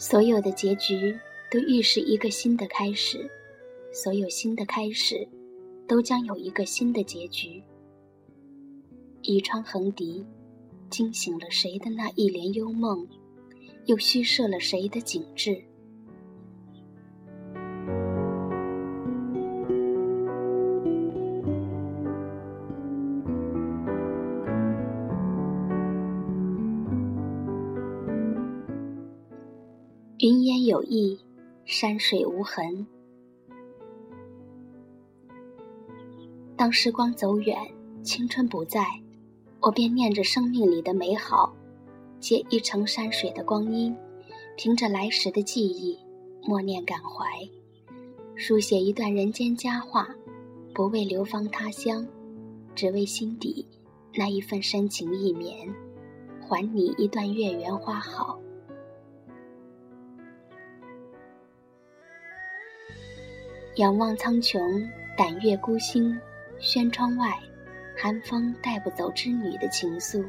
所有的结局都预示一个新的开始，所有新的开始，都将有一个新的结局。倚窗横笛，惊醒了谁的那一帘幽梦，又虚设了谁的景致。有意，山水无痕。当时光走远，青春不在，我便念着生命里的美好，借一程山水的光阴，凭着来时的记忆，默念感怀，书写一段人间佳话，不为流芳他乡，只为心底那一份深情意绵，还你一段月圆花好。仰望苍穹，胆阅孤星，轩窗外，寒风带不走织女的情愫。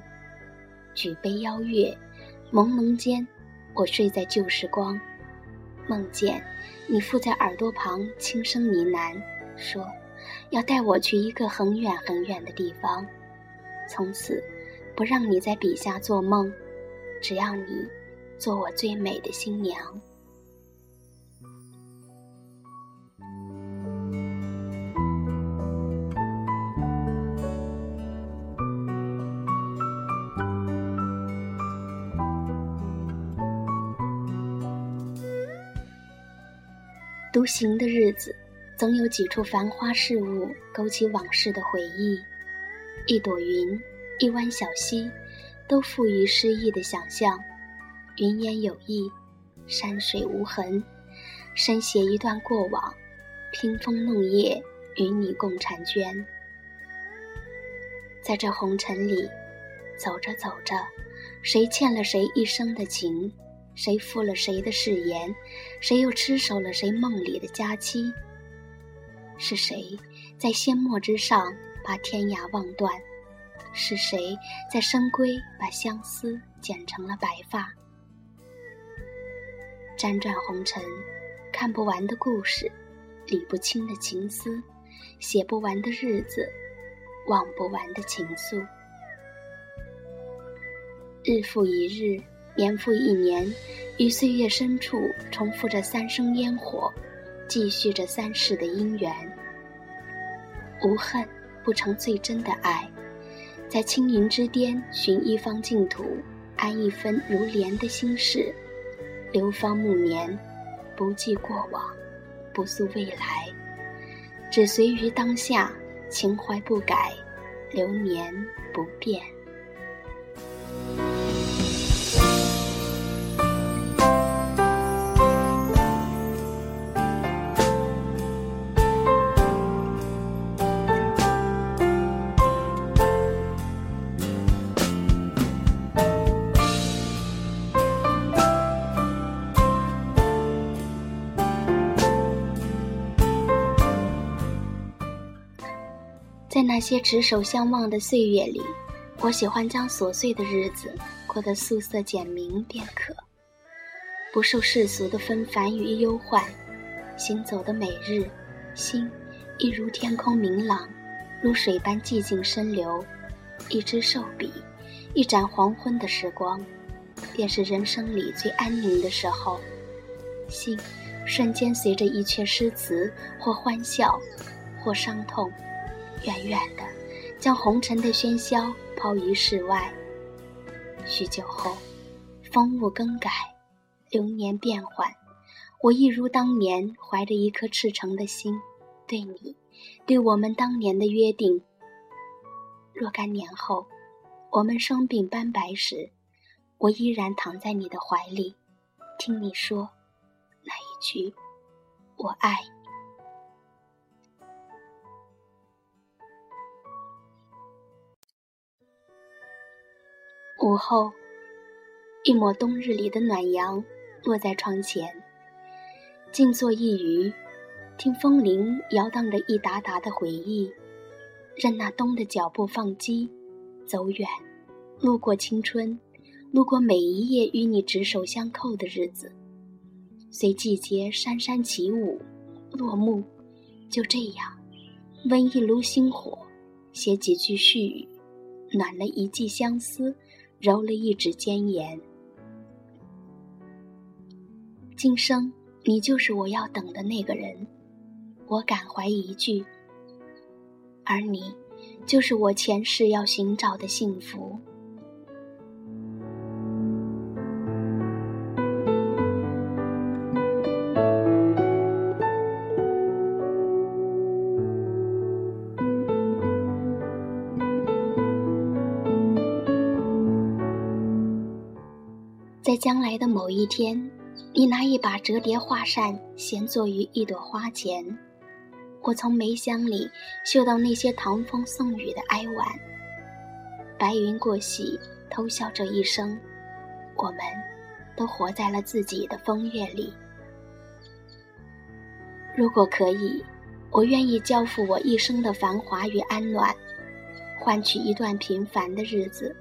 举杯邀月，朦胧间，我睡在旧时光，梦见你附在耳朵旁轻声呢喃，说要带我去一个很远很远的地方，从此不让你在笔下做梦，只要你做我最美的新娘。独行的日子，总有几处繁花事物勾起往事的回忆。一朵云，一湾小溪，都赋予诗意的想象。云烟有意，山水无痕，深写一段过往，屏风弄叶，与你共婵娟。在这红尘里，走着走着，谁欠了谁一生的情？谁负了谁的誓言？谁又痴守了谁梦里的佳期？是谁在阡陌之上把天涯望断？是谁在深闺把相思剪成了白发？辗转红尘，看不完的故事，理不清的情思，写不完的日子，忘不完的情愫，日复一日。年复一年，于岁月深处重复着三生烟火，继续着三世的姻缘。无恨不成最真的爱，在青云之巅寻一方净土，安一分如莲的心事。流芳暮年，不计过往，不诉未来，只随于当下，情怀不改，流年不变。在那些执手相望的岁月里，我喜欢将琐碎的日子过得素色简明便可，不受世俗的纷繁与忧患。行走的每日，心一如天空明朗，如水般寂静深流。一支瘦笔，一盏黄昏的时光，便是人生里最安宁的时候。心瞬间随着一阙诗词，或欢笑，或伤痛。远远的，将红尘的喧嚣抛于世外。许久后，风物更改，流年变幻，我一如当年，怀着一颗赤诚的心，对你，对我们当年的约定。若干年后，我们双鬓斑白时，我依然躺在你的怀里，听你说那一句“我爱午后，一抹冬日里的暖阳落在窗前，静坐一隅，听风铃摇荡着一沓沓的回忆，任那冬的脚步放机，走远，路过青春，路过每一夜与你执手相扣的日子，随季节姗姗起舞，落幕。就这样，温一炉星火，写几句絮语，暖了一季相思，揉了一纸坚言。今生你就是我要等的那个人，我感怀一句。而你，就是我前世要寻找的幸福。在将来的某一天，你拿一把折叠画扇，闲坐于一朵花前。我从梅香里嗅到那些唐风送雨的哀婉。白云过隙，偷笑这一生，我们都活在了自己的风月里。如果可以，我愿意交付我一生的繁华与安暖，换取一段平凡的日子，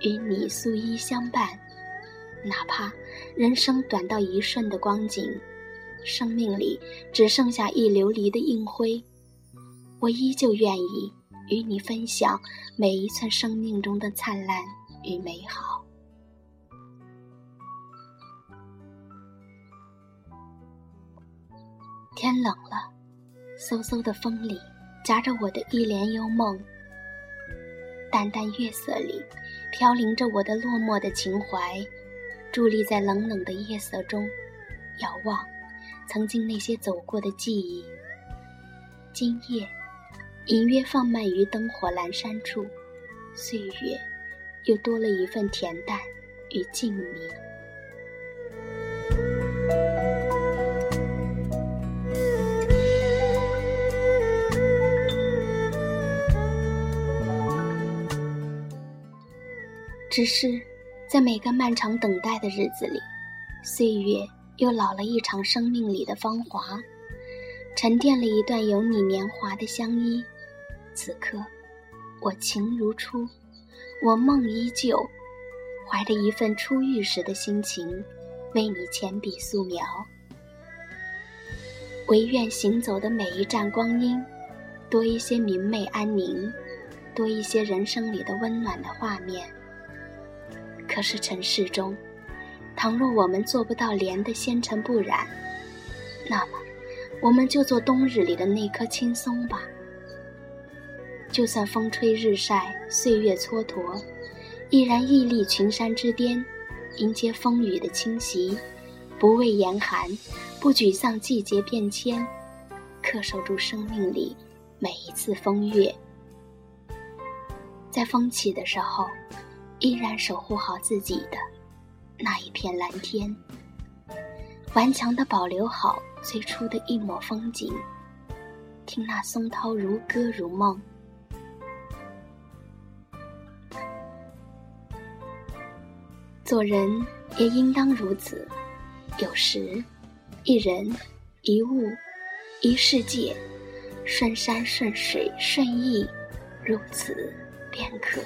与你素衣相伴。哪怕人生短到一瞬的光景，生命里只剩下一琉璃的印灰，我依旧愿意与你分享每一寸生命中的灿烂与美好。天冷了，嗖嗖的风里夹着我的一帘幽梦，淡淡月色里飘零着我的落寞的情怀。伫立在冷冷的夜色中，遥望曾经那些走过的记忆。今夜，隐约放慢于灯火阑珊处，岁月又多了一份恬淡与静谧。只是。在每个漫长等待的日子里，岁月又老了一场生命里的芳华，沉淀了一段有你年华的相依。此刻，我情如初，我梦依旧，怀着一份初遇时的心情，为你浅笔素描。唯愿行走的每一站光阴，多一些明媚安宁，多一些人生里的温暖的画面。可是尘世中，倘若我们做不到莲的纤尘不染，那么，我们就做冬日里的那棵青松吧。就算风吹日晒，岁月蹉跎，依然屹立群山之巅，迎接风雨的侵袭，不畏严寒，不沮丧季节变迁，恪守住生命里每一次风月，在风起的时候。依然守护好自己的那一片蓝天，顽强的保留好最初的一抹风景，听那松涛如歌如梦。做人也应当如此，有时，一人，一物，一世界，顺山顺水顺意，如此便可。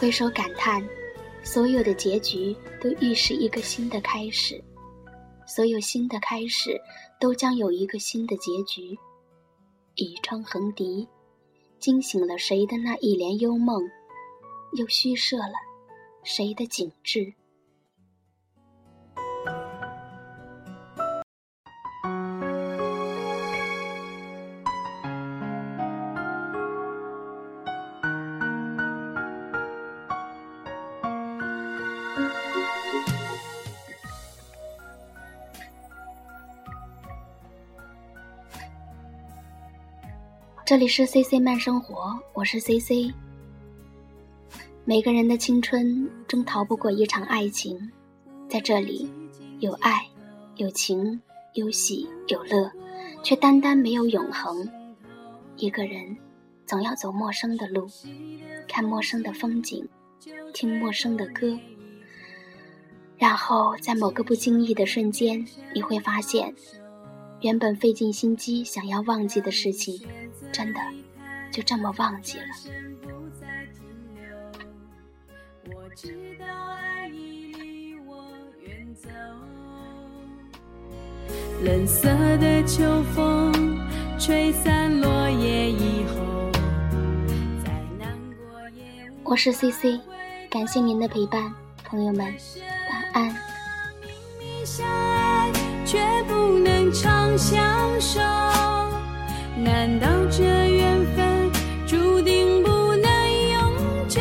回首感叹，所有的结局都预示一个新的开始，所有新的开始都将有一个新的结局。倚窗横笛，惊醒了谁的那一帘幽梦，又虚设了谁的景致。这里是 C C 慢生活，我是 C C。每个人的青春终逃不过一场爱情，在这里，有爱，有情，有喜有乐，却单单没有永恒。一个人总要走陌生的路，看陌生的风景，听陌生的歌，然后在某个不经意的瞬间，你会发现，原本费尽心机想要忘记的事情，真的就这么忘记了。冷色的秋风吹散落叶以后，在难过夜我是 C C，感谢您的陪伴，朋友们，相守，难道这缘分注定不能永久？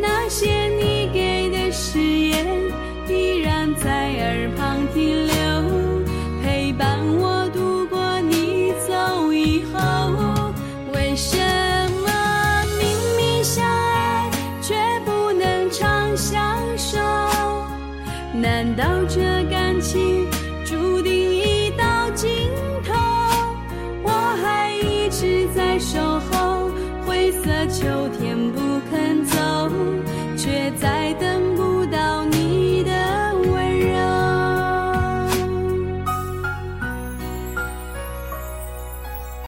那些你给的誓言依然在耳旁停留。陪伴我度过你走以后，为什么明明相爱却不能长相守？难道这感情注定守候，灰色秋天不肯走，却在。